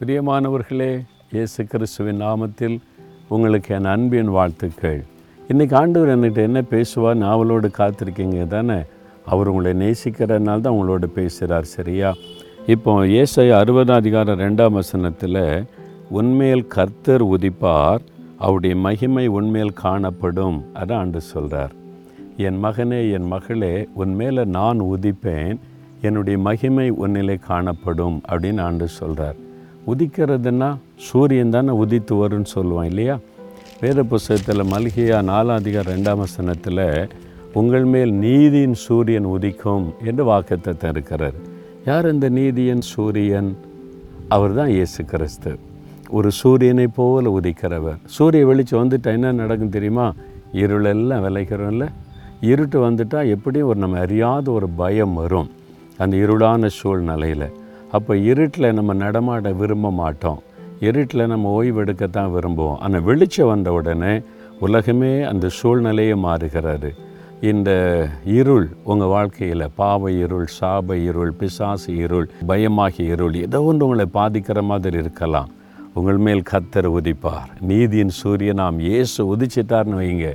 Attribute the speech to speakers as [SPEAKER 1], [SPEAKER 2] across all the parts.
[SPEAKER 1] பிரியமானவர்களே இயேசு கிறிஸ்துவின் நாமத்தில் உங்களுக்கு என் அன்பின் வாழ்த்துக்கள். இன்றைக்கி ஆண்டவர் என்கிட்ட என்ன பேசுவார்? அவளோடு காத்திருக்கீங்க தானே? அவர் உங்களை நேசிக்கிறனால தான் உங்களோட பேசுகிறார் சரியா? இப்போ இயேசை அறுபதாம் அதிகாரம் ரெண்டாம் வசனத்தில் உண்மையில் கர்த்தர் உதிப்பார் அவருடைய மகிமை உண்மையில் காணப்படும் அதை ஆண்டு சொல்கிறார் என் மகனே என் மகளே உன் மேலே நான் உதிப்பேன் என்னுடைய மகிமை உன்னிலே காணப்படும் அப்படின்னு ஆண்டு சொல்கிறார் உதிக்கிறதுன்னா சூரியன் தானே உதித்து வரும்னு சொல்லுவான் இல்லையா? வேத புஸ்தகத்தில் மல்கியா நாலாம் அதிகாரம் ரெண்டாம் வசனத்தில் உங்கள் மேல் நீதியின் சூரியன் உதிக்கும் என்று வாக்கத்தை இருக்கிறார் யார் இந்த நீதியின் சூரியன்? அவர் தான் இயேசு கிறிஸ்து. ஒரு சூரியனை போல உதிக்கிறவர். சூரிய வெளிச்சம் வந்துட்டால் என்ன நடக்கும் தெரியுமா? இருளெல்லாம் விளைக்கிறோம்ல இருட்டு வந்துட்டால் எப்படியும் ஒரு நம்ம அறியாத ஒரு பயம் வரும். அந்த இருளான சூழ்நிலையில். அப்போ இருட்டில் நம்ம நடமாட விரும்ப மாட்டோம். இருட்டில் நம்ம ஓய்வெடுக்கத்தான் விரும்புவோம். ஆனால் வெளிச்சம் வந்த உடனே உலகமே அந்த சூழ்நிலையை மாறுகிறாரு இந்த இருள் உங்கள் வாழ்க்கையில் பாவ இருள் சாப இருள் பிசாசு இருள் பயமாகிய இருள் ஏதோ ஒன்று உங்களை பாதிக்கிற மாதிரி இருக்கலாம். உங்கள் மேல் கத்தர் உதிப்பார். நீதியின் சூரியனாம் இயேசு உதிச்சிட்டார்னு வைங்க.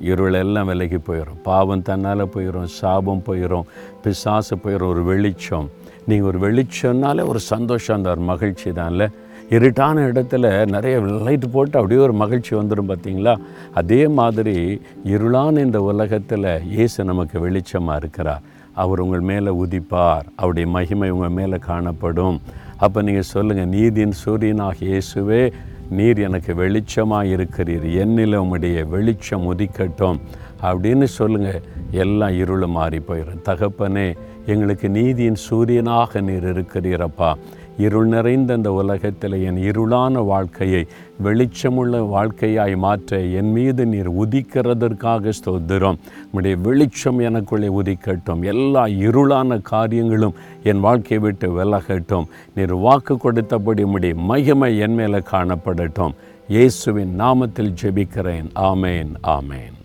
[SPEAKER 1] இருள் எல்லாம் விலகி போயிடும் பாவம் தன்னால் போயிடும் சாபம் போயிடும் பிசாசு போயிடும் ஒரு வெளிச்சம். நீங்கள் ஒரு வெளிச்சம்னாலே ஒரு சந்தோஷம் அந்த ஒரு மகிழ்ச்சி தான்ல இருட்டான இடத்துல நிறைய லைட் போட்டு அப்படியே ஒரு மகிழ்ச்சி வந்துடும் பார்த்தீங்களா அதே மாதிரி இருளான இந்த உலகத்தில் இயேசு நமக்கு வெளிச்சமாக இருக்கிறார். அவர் உங்கள் மேலே உதிப்பார். அவருடைய மகிமை உங்கள் மேலே காணப்படும். அப்போ நீங்கள் சொல்லுங்கள் நீதியின் சூரியனாக இயேசுவே நீர் எனக்கு வெளிச்சமாக இருக்கிறீர். என்னில் உம்முடைய வெளிச்சம் உதிக்கட்டும். அப்படின்னு சொல்லுங்கள் எல்லாம் இருளும் மாறி போயிடும் தகப்பனே எங்களுக்கு நீதியின் சூரியனாக நீர் இருக்கிறீரப்பா. இருள் நிறைந்த அந்த உலகத்தில் என் இருளான வாழ்க்கையை வெளிச்சமுள்ள வாழ்க்கையாய் மாற்ற என் மீது நீர் உதிக்கிறதற்காக ஸ்தோத்திரம். உடைய வெளிச்சம் எனக்குள்ளே உதிக்கட்டும். எல்லா இருளான காரியங்களும் என் வாழ்க்கையை விட்டு விலகட்டும். நீர் வாக்கு கொடுத்தபடி உடைய மகிமை என் மேலே காணப்படட்டும். இயேசுவின் நாமத்தில் ஜெபிக்கிறேன். ஆமேன் ஆமேன்.